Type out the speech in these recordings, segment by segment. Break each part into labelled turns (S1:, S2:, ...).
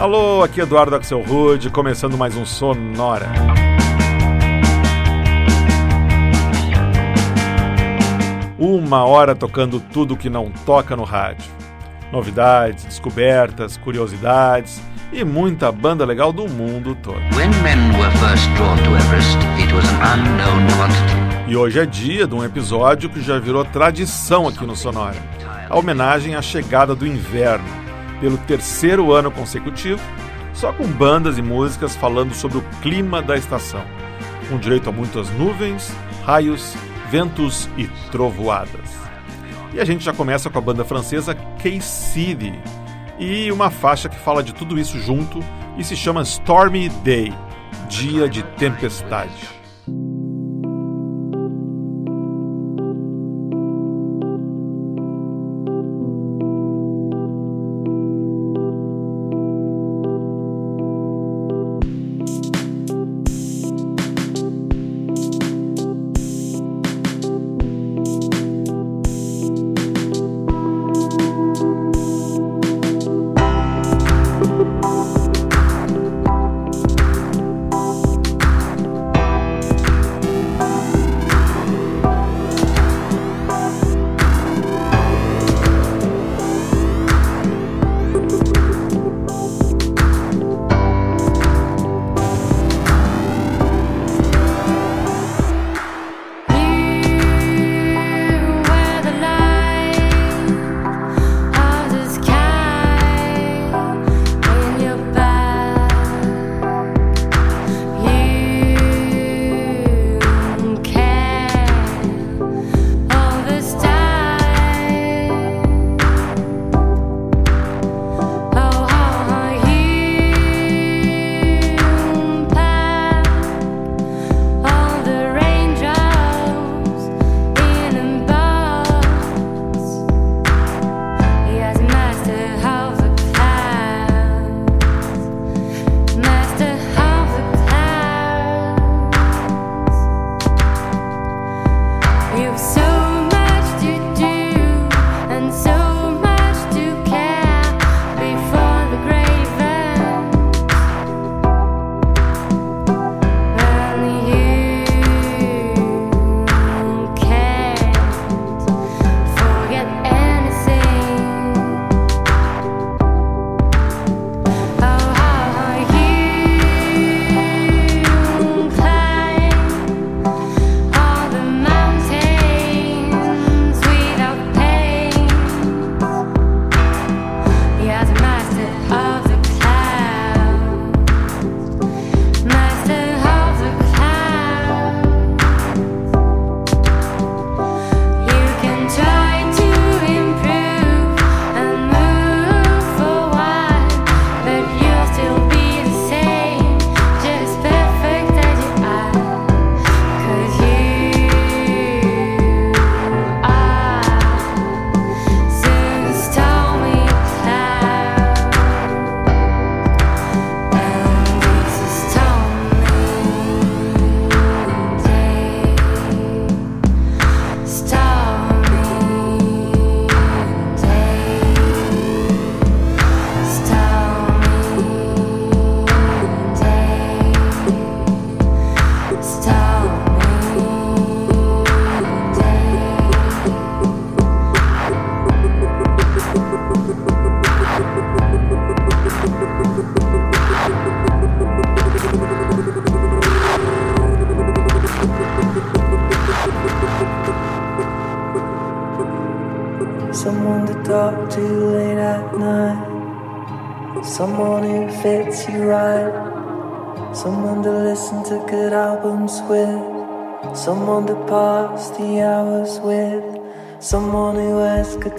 S1: Alô, aqui é Eduardo Axel Rude, começando mais um Sonora. Uma hora tocando tudo que não toca no rádio. Novidades, descobertas, curiosidades e muita banda legal do mundo todo. e hoje é dia de um episódio que já virou tradição aqui no Sonora. A homenagem à chegada do inverno pelo terceiro ano consecutivo, só com bandas e músicas falando sobre o clima da estação, com direito a muitas nuvens, raios, ventos e trovoadas. E a gente já começa com a banda francesa K-City e uma faixa que fala de tudo isso junto e se chama Stormy Day Dia de Tempestade.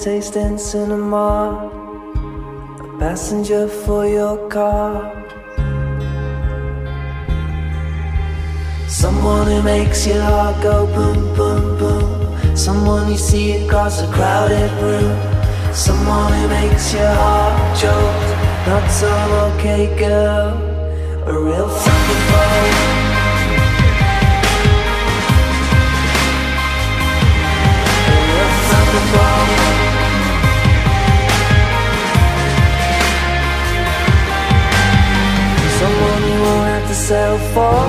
S2: Taste in cinema. A passenger for your car. Someone who makes your heart go boom, boom, boom. Someone you see across a crowded room. Someone who makes your heart jolt. Not so okay, girl. A real fucking boy. For.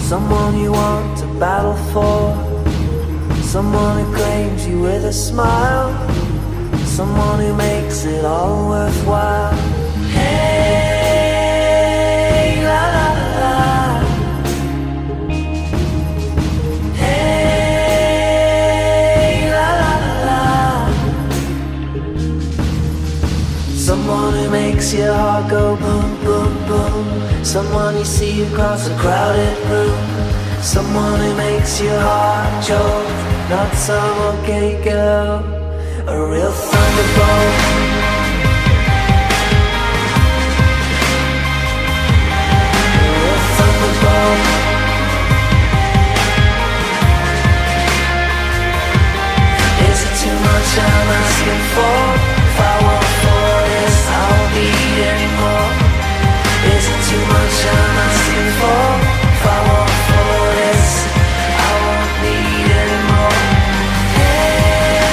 S2: Someone you want to battle for. Someone who claims you with a smile. Someone who makes it all worthwhile. Hey, Someone who makes your heart go boom, boom, boom. Someone you see across a crowded room. Someone who makes your heart choke. Not some okay girl, a real thunderbolt. A real thunderbolt. Is it too much I'm asking for? If I want need anymore. Is it too much I'm asking for? If I want for this, I won't need anymore. Hey,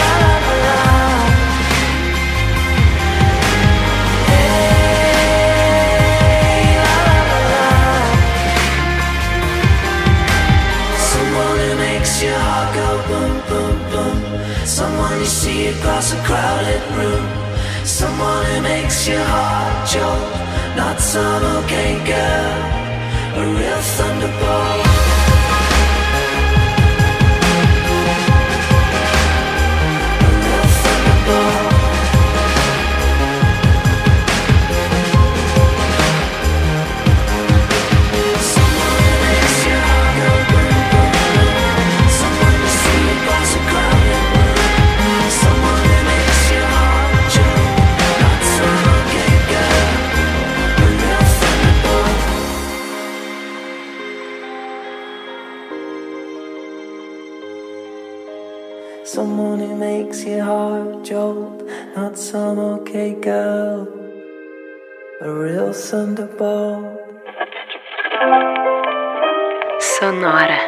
S2: la la la la. Hey, la la la la. Someone who makes your heart go boom, boom, boom. Someone you see across a crowded room. Who makes your heart jolt. Not some okay girl, a real thunderbolt.
S3: Sonora.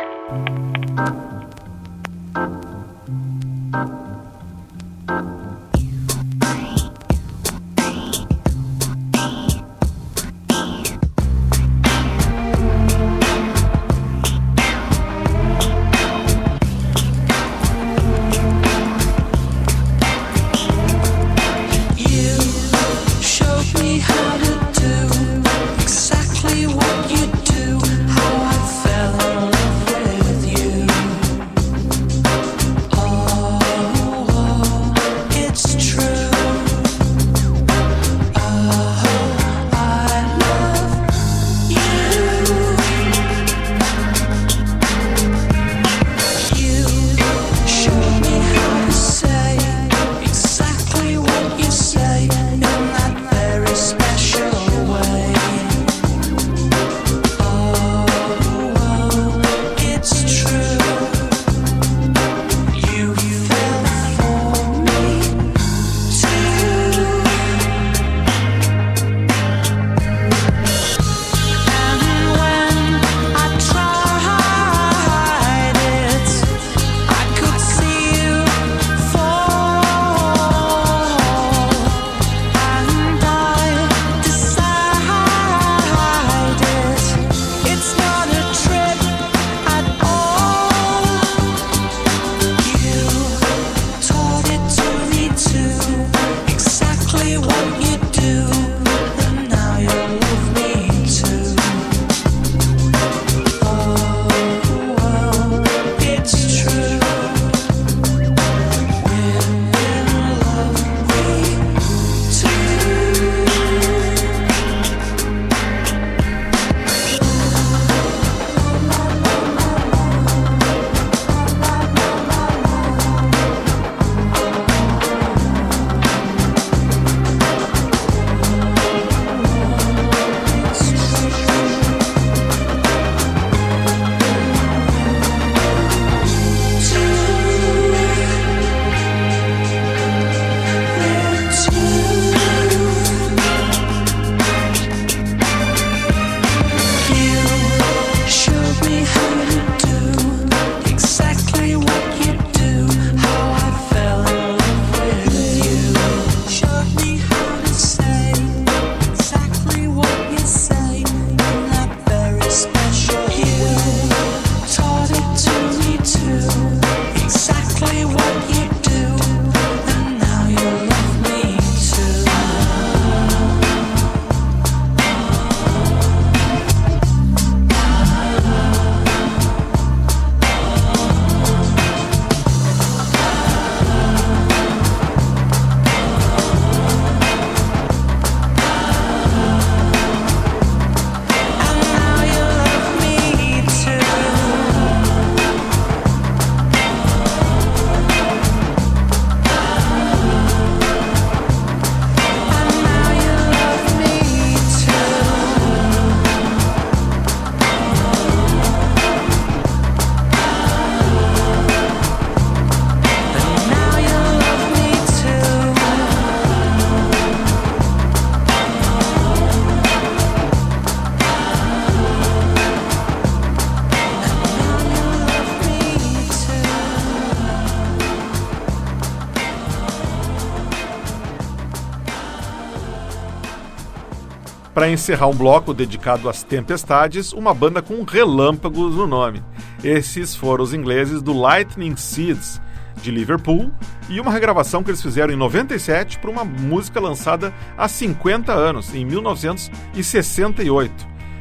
S4: Para encerrar um bloco dedicado às tempestades, uma banda com relâmpagos no nome. Esses foram os ingleses do Lightning Seeds, de Liverpool, e uma regravação que eles fizeram em 97 para uma música lançada há 50 anos, em 1968.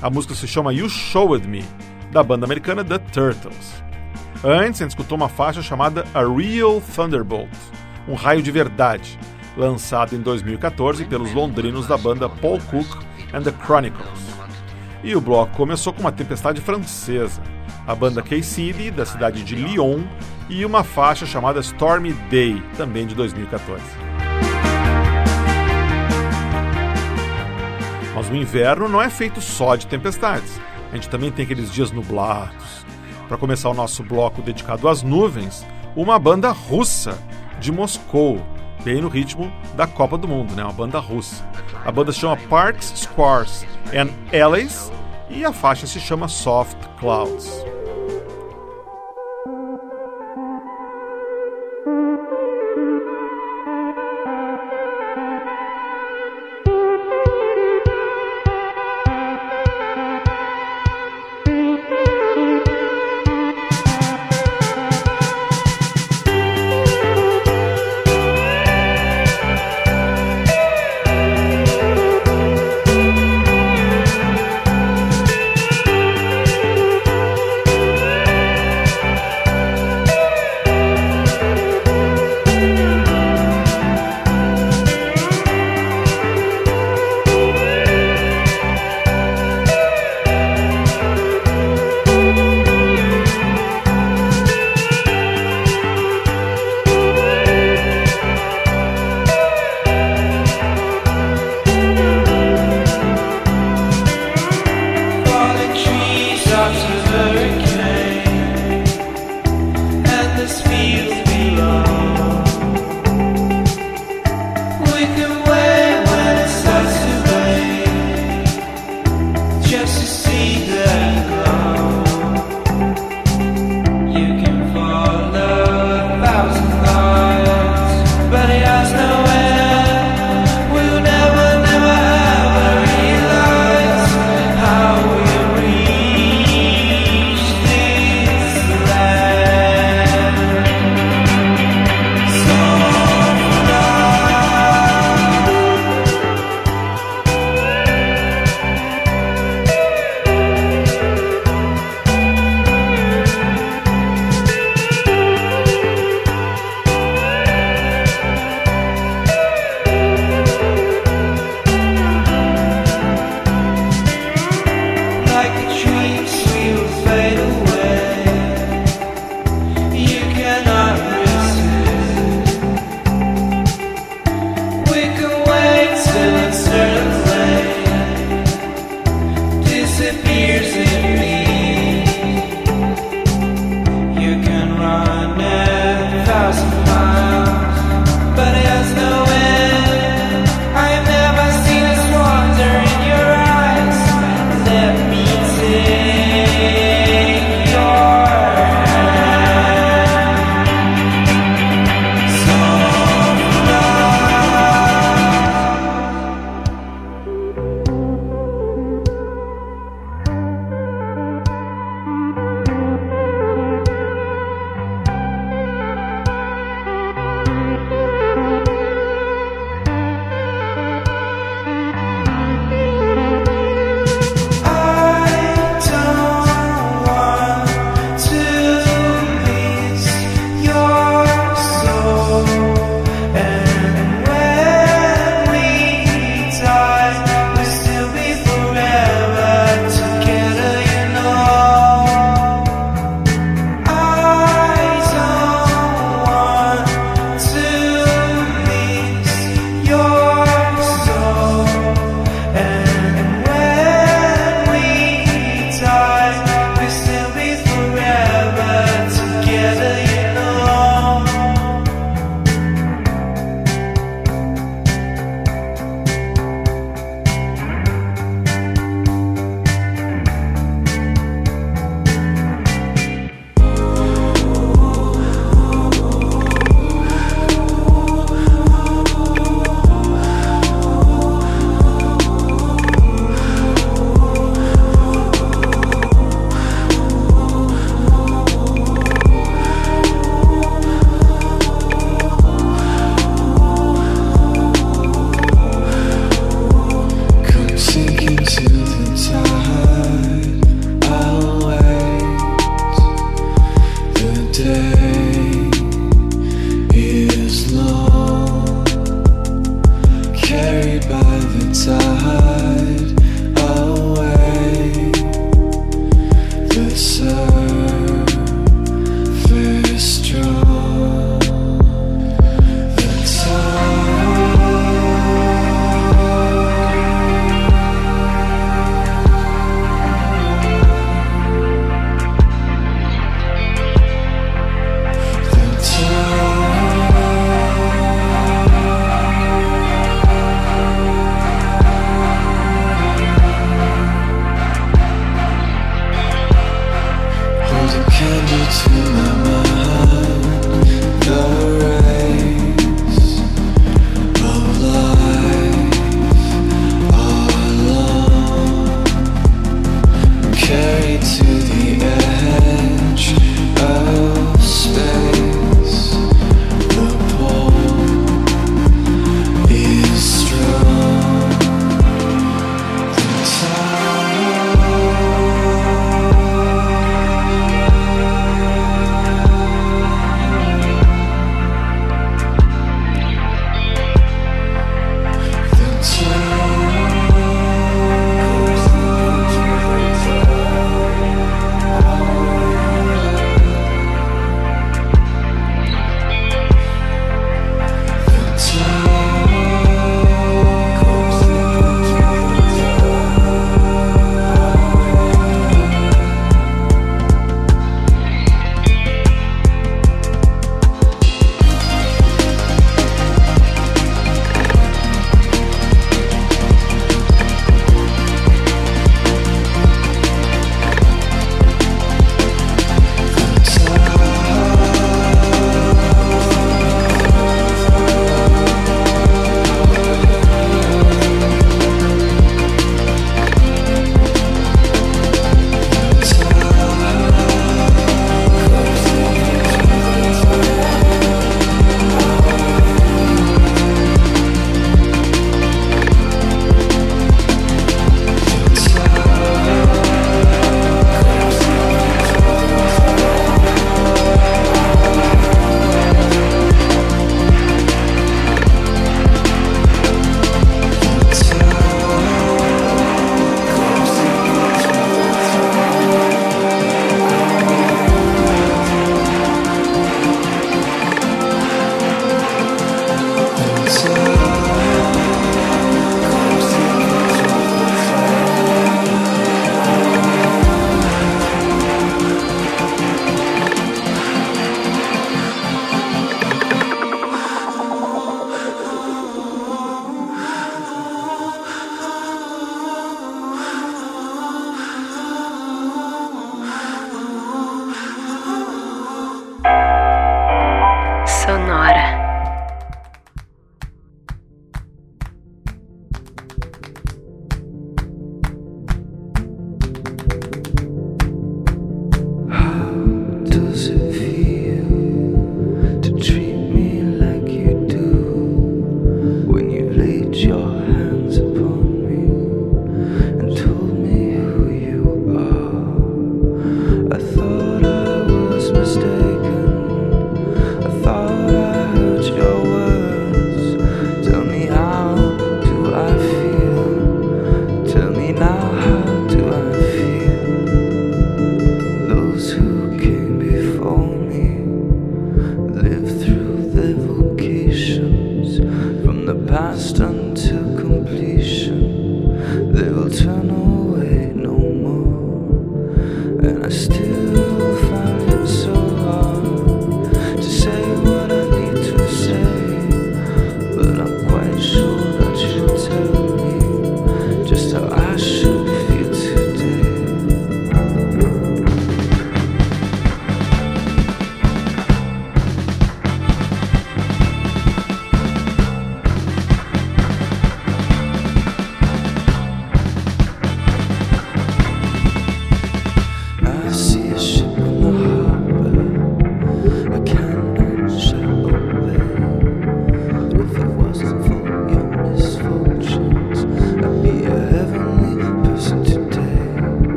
S4: A música se chama You Showed Me, da banda americana The Turtles. Antes, a gente escutou uma faixa chamada A Real Thunderbolt, um raio de verdade, lançado em 2014 pelos londrinos da banda Paul Cook and the Chronicles. E o bloco começou com uma tempestade francesa, a banda KCD, da cidade de Lyon, e uma faixa chamada Stormy Day, também de 2014. Mas o inverno não é feito só de tempestades. A gente também tem aqueles dias nublados. Para começar o nosso bloco dedicado às nuvens, uma banda russa de Moscou, bem no ritmo da Copa do Mundo, né? Uma banda russa. A banda se chama Parks, Squares and Alleys e a faixa se chama Soft Clouds.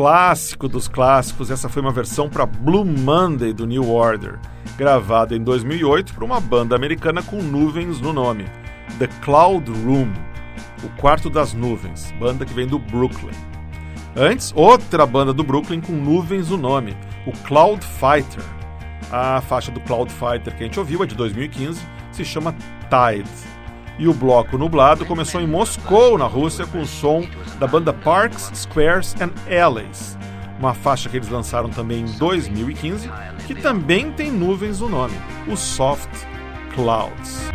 S4: Clássico dos clássicos, essa foi uma versão para Blue Monday do New Order, gravada em 2008 por uma banda americana com nuvens no nome, The Cloud Room, o quarto das nuvens, banda que vem do Brooklyn. Antes, outra banda do Brooklyn com nuvens no nome, o Cloud Fighter. A faixa do Cloud Fighter que a gente ouviu é de 2015, se chama Tide e o bloco nublado começou em Moscou, na Rússia, com o som da banda Parks, Squares and Alleys, uma faixa que eles lançaram também em 2015, que também tem nuvens no nome, o Soft Clouds.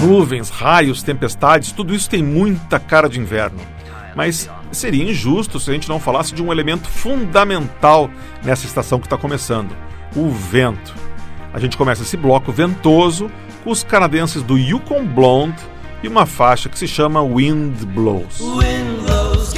S4: Nuvens, raios, tempestades, tudo isso tem muita cara de inverno. Mas seria injusto se a gente não falasse de um elemento fundamental nessa estação que está começando: o vento. A gente começa esse bloco ventoso com os canadenses do Yukon Blonde e uma faixa que se chama Wind Blows. Wind blows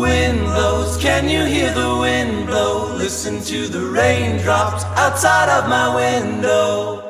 S5: wind blows. Can you hear the wind blow?
S2: Listen to the raindrops outside of my window.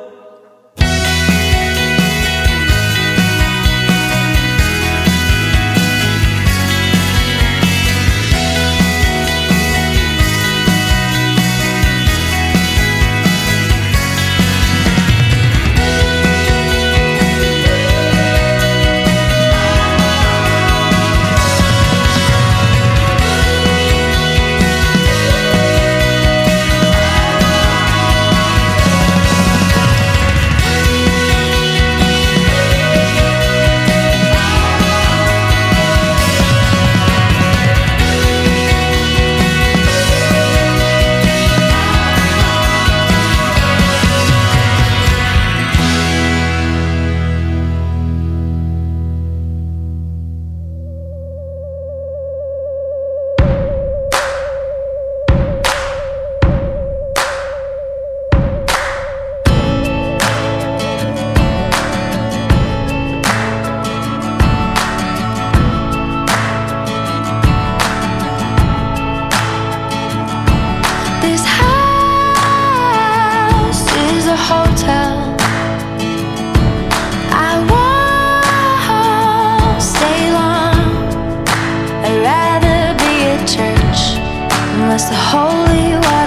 S2: We were.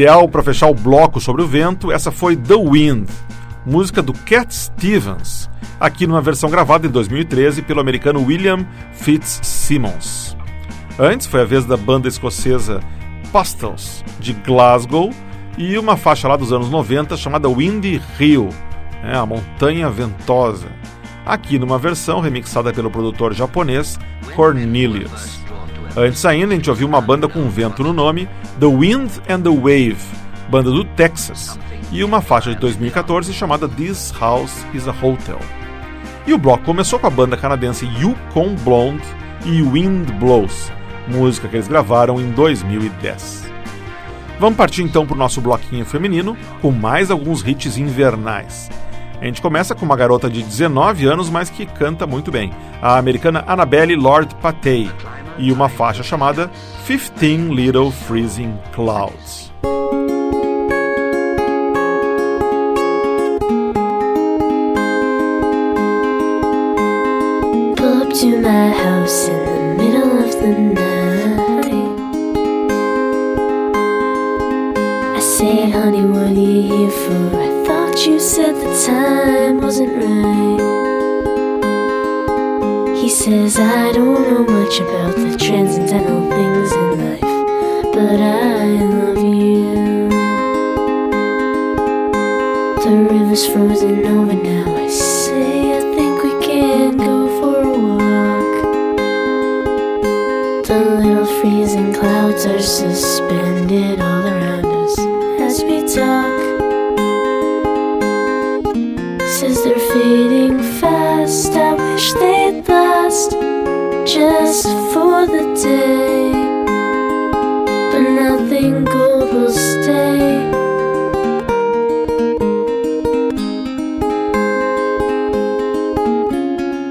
S4: Ideal para fechar o bloco sobre o vento, essa foi The Wind, música do Cat Stevens, aqui numa versão gravada em 2013 pelo americano William Fitzsimmons. Antes foi a vez da banda escocesa Pastels, de Glasgow, e uma faixa lá dos anos 90 chamada Windy Hill, né, a Montanha Ventosa, aqui numa versão remixada pelo produtor japonês Cornelius. Antes ainda, a gente ouviu uma banda com vento no nome, The Wind and the Wave, banda do Texas, e uma faixa de 2014 chamada This House is a Hotel. E o bloco começou com a banda canadense Yukon Blonde e Wind Blows, música que eles gravaram em 2010. Vamos partir então para o nosso bloquinho feminino com mais alguns hits invernais. A gente começa com uma garota de 19 anos, mas que canta muito bem, a americana Annabelle Lord Patey, e uma faixa chamada 15 Little Freezing Clouds.
S6: To my house in the middle of the night. I say, honey, what are you here for? I thought you said the time wasn't right. Says, I don't know much about the transcendental things in life, but I love you. The river's frozen over now. I say, I think we can go for a walk. The little freezing clouds are suspended they'd just for the day. But nothing gold will stay.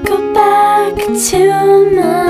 S6: Go back to a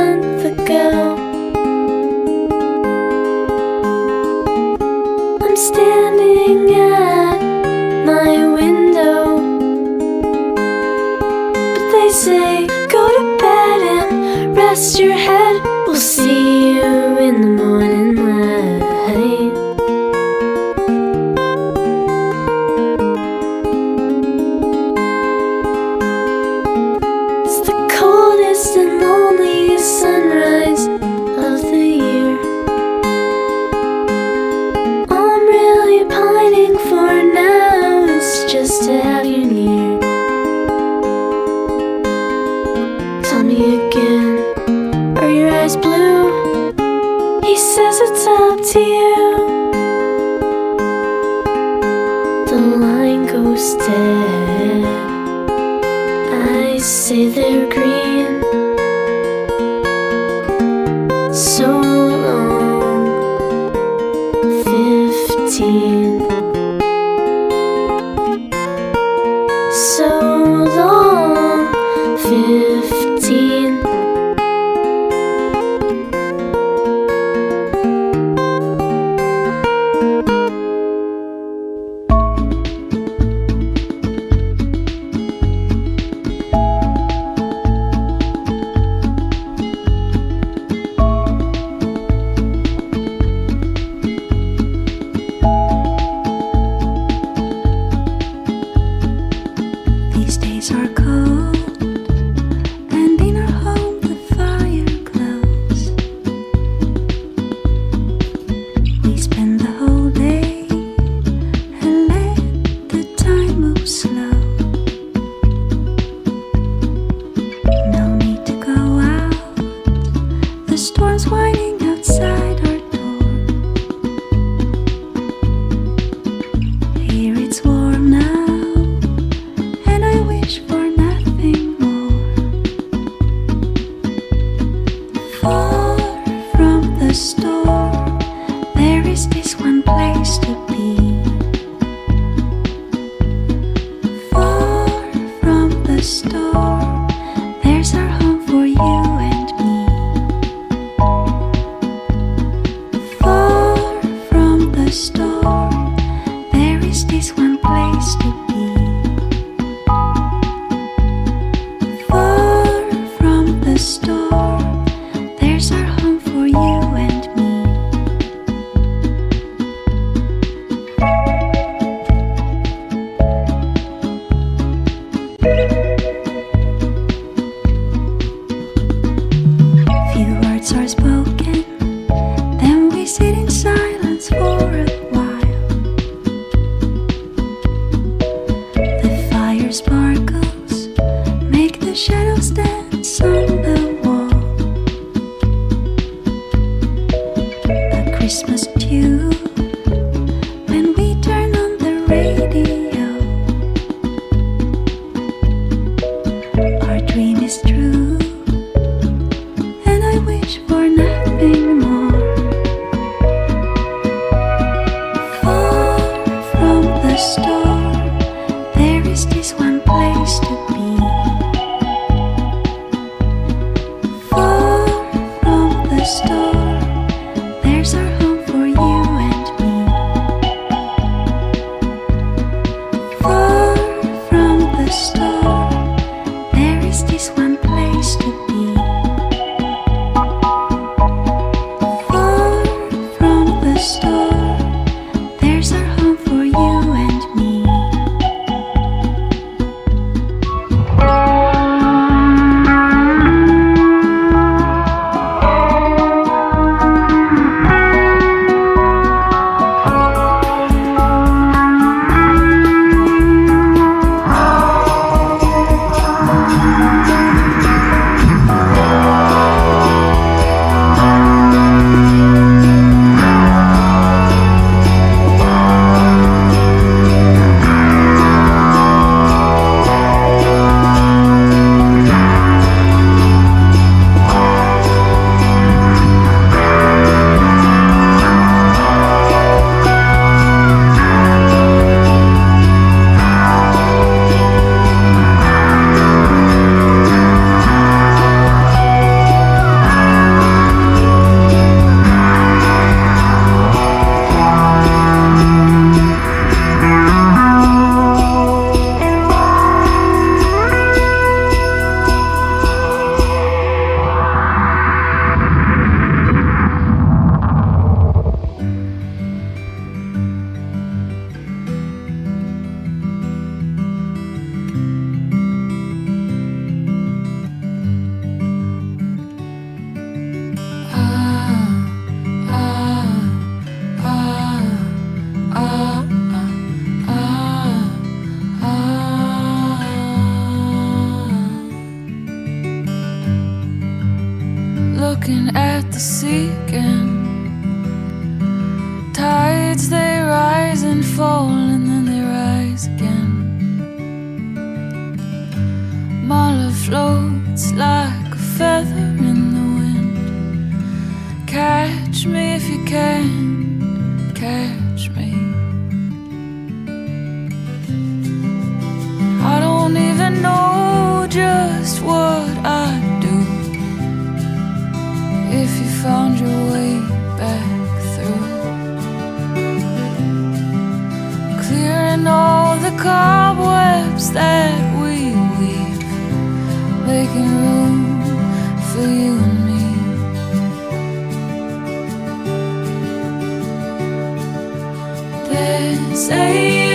S6: The There's a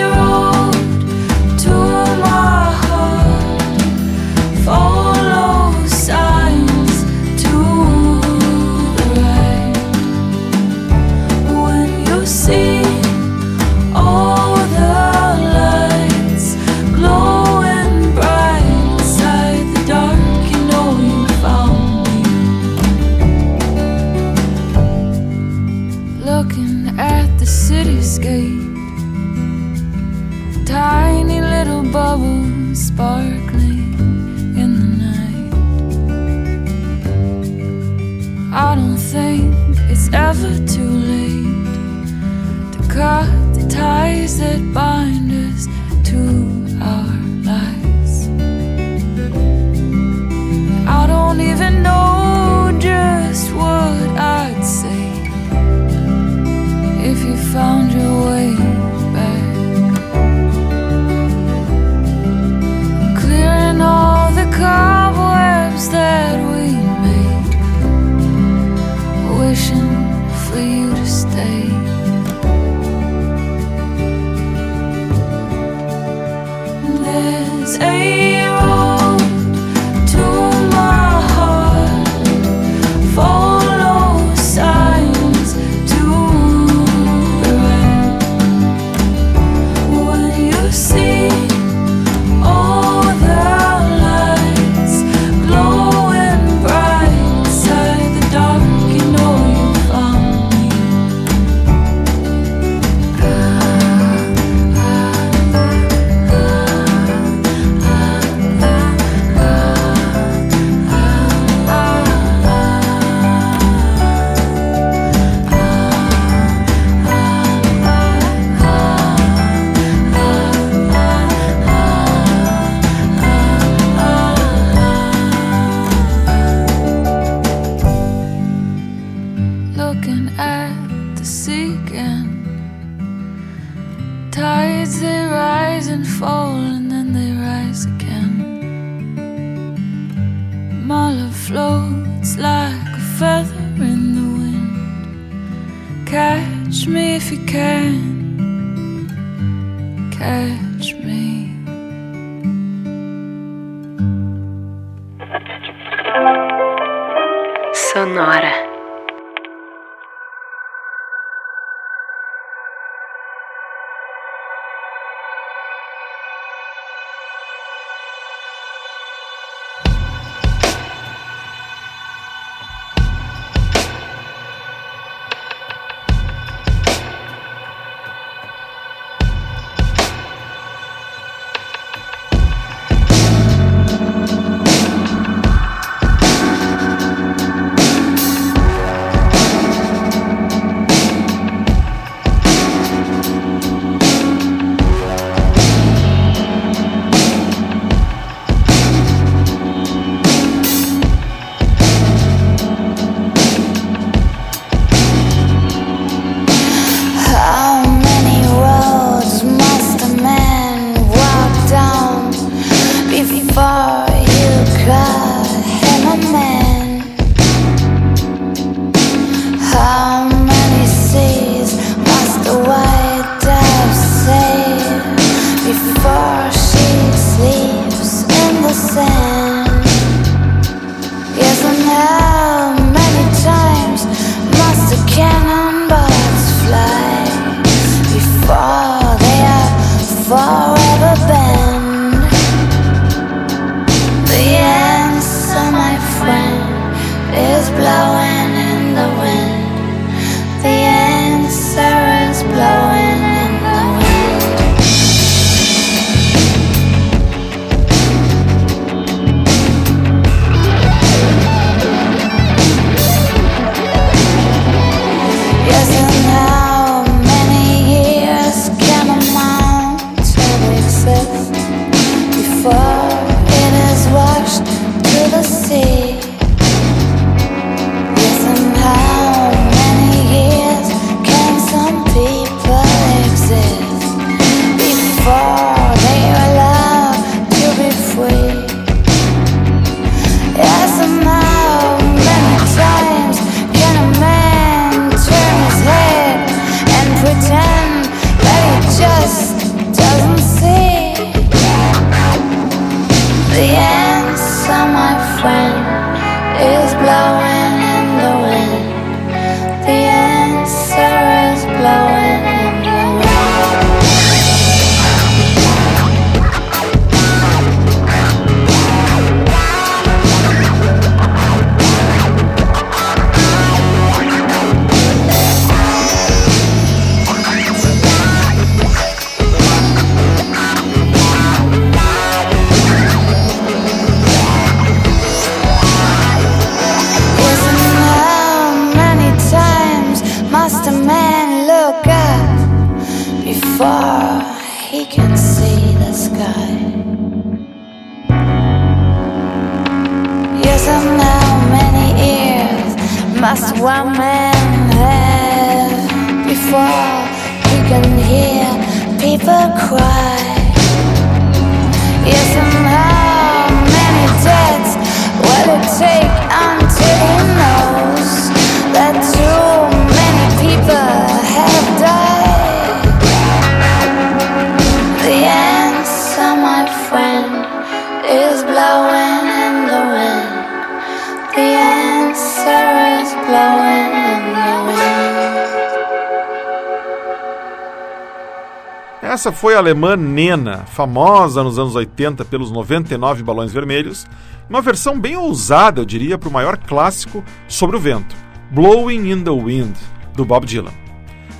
S4: foi a alemã Nena, famosa nos anos 80 pelos 99 Balões Vermelhos, uma versão bem ousada, eu diria, para o maior clássico sobre o vento, Blowing in the Wind, do Bob Dylan.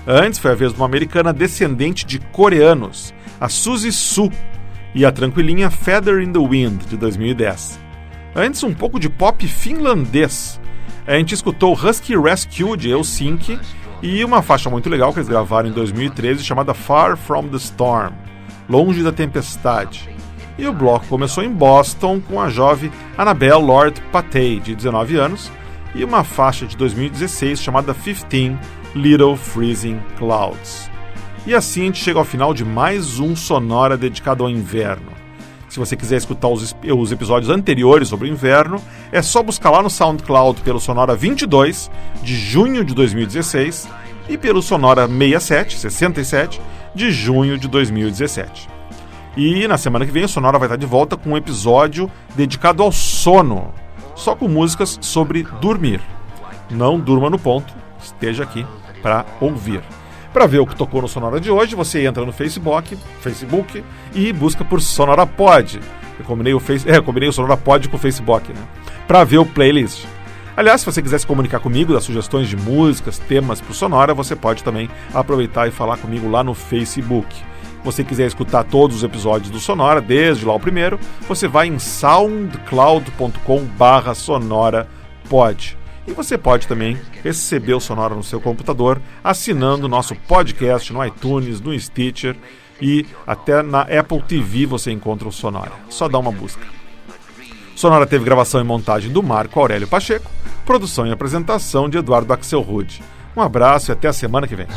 S4: Antes foi a vez de uma americana descendente de coreanos, a Suzy Su, e a tranquilinha Feather in the Wind, de 2010. Antes, um pouco de pop finlandês. A gente escutou Husky Rescue, de Helsinki, e uma faixa muito legal que eles gravaram em 2013 chamada Far From the Storm Longe da Tempestade. E o bloco começou em Boston com a jovem Annabelle Lord Patey, de 19 anos, e uma faixa de 2016 chamada 15 Little Freezing Clouds. E assim a gente chega ao final de mais um Sonora dedicado ao inverno. Se você quiser escutar os, os, episódios anteriores sobre o inverno, é só buscar lá no SoundCloud pelo Sonora 22, de junho de 2016, e pelo Sonora 67, 67, de junho de 2017. E na semana que vem o Sonora vai estar de volta com um episódio dedicado ao sono, só com músicas sobre dormir. Não durma no ponto, esteja aqui para ouvir. Para ver o que tocou no Sonora de hoje, você entra no Facebook, Facebook e busca por Sonora Pod. Eu combinei o, face, é, combinei o Sonora Pod com o Facebook, né? Para ver o playlist. Aliás, se você quiser se comunicar comigo, dar sugestões de músicas, temas para Sonora, você pode também aproveitar e falar comigo lá no Facebook. Se você quiser escutar todos os episódios do Sonora, desde lá o primeiro, você vai em soundcloud.com/sonora-pod. E você pode também receber o Sonora no seu computador assinando o nosso podcast no iTunes, no Stitcher e até na Apple TV você encontra o Sonora. Só dá uma busca. Sonora teve gravação e montagem do Marco Aurélio Pacheco, produção e apresentação de Eduardo Axelrude. Um abraço e até a semana que vem.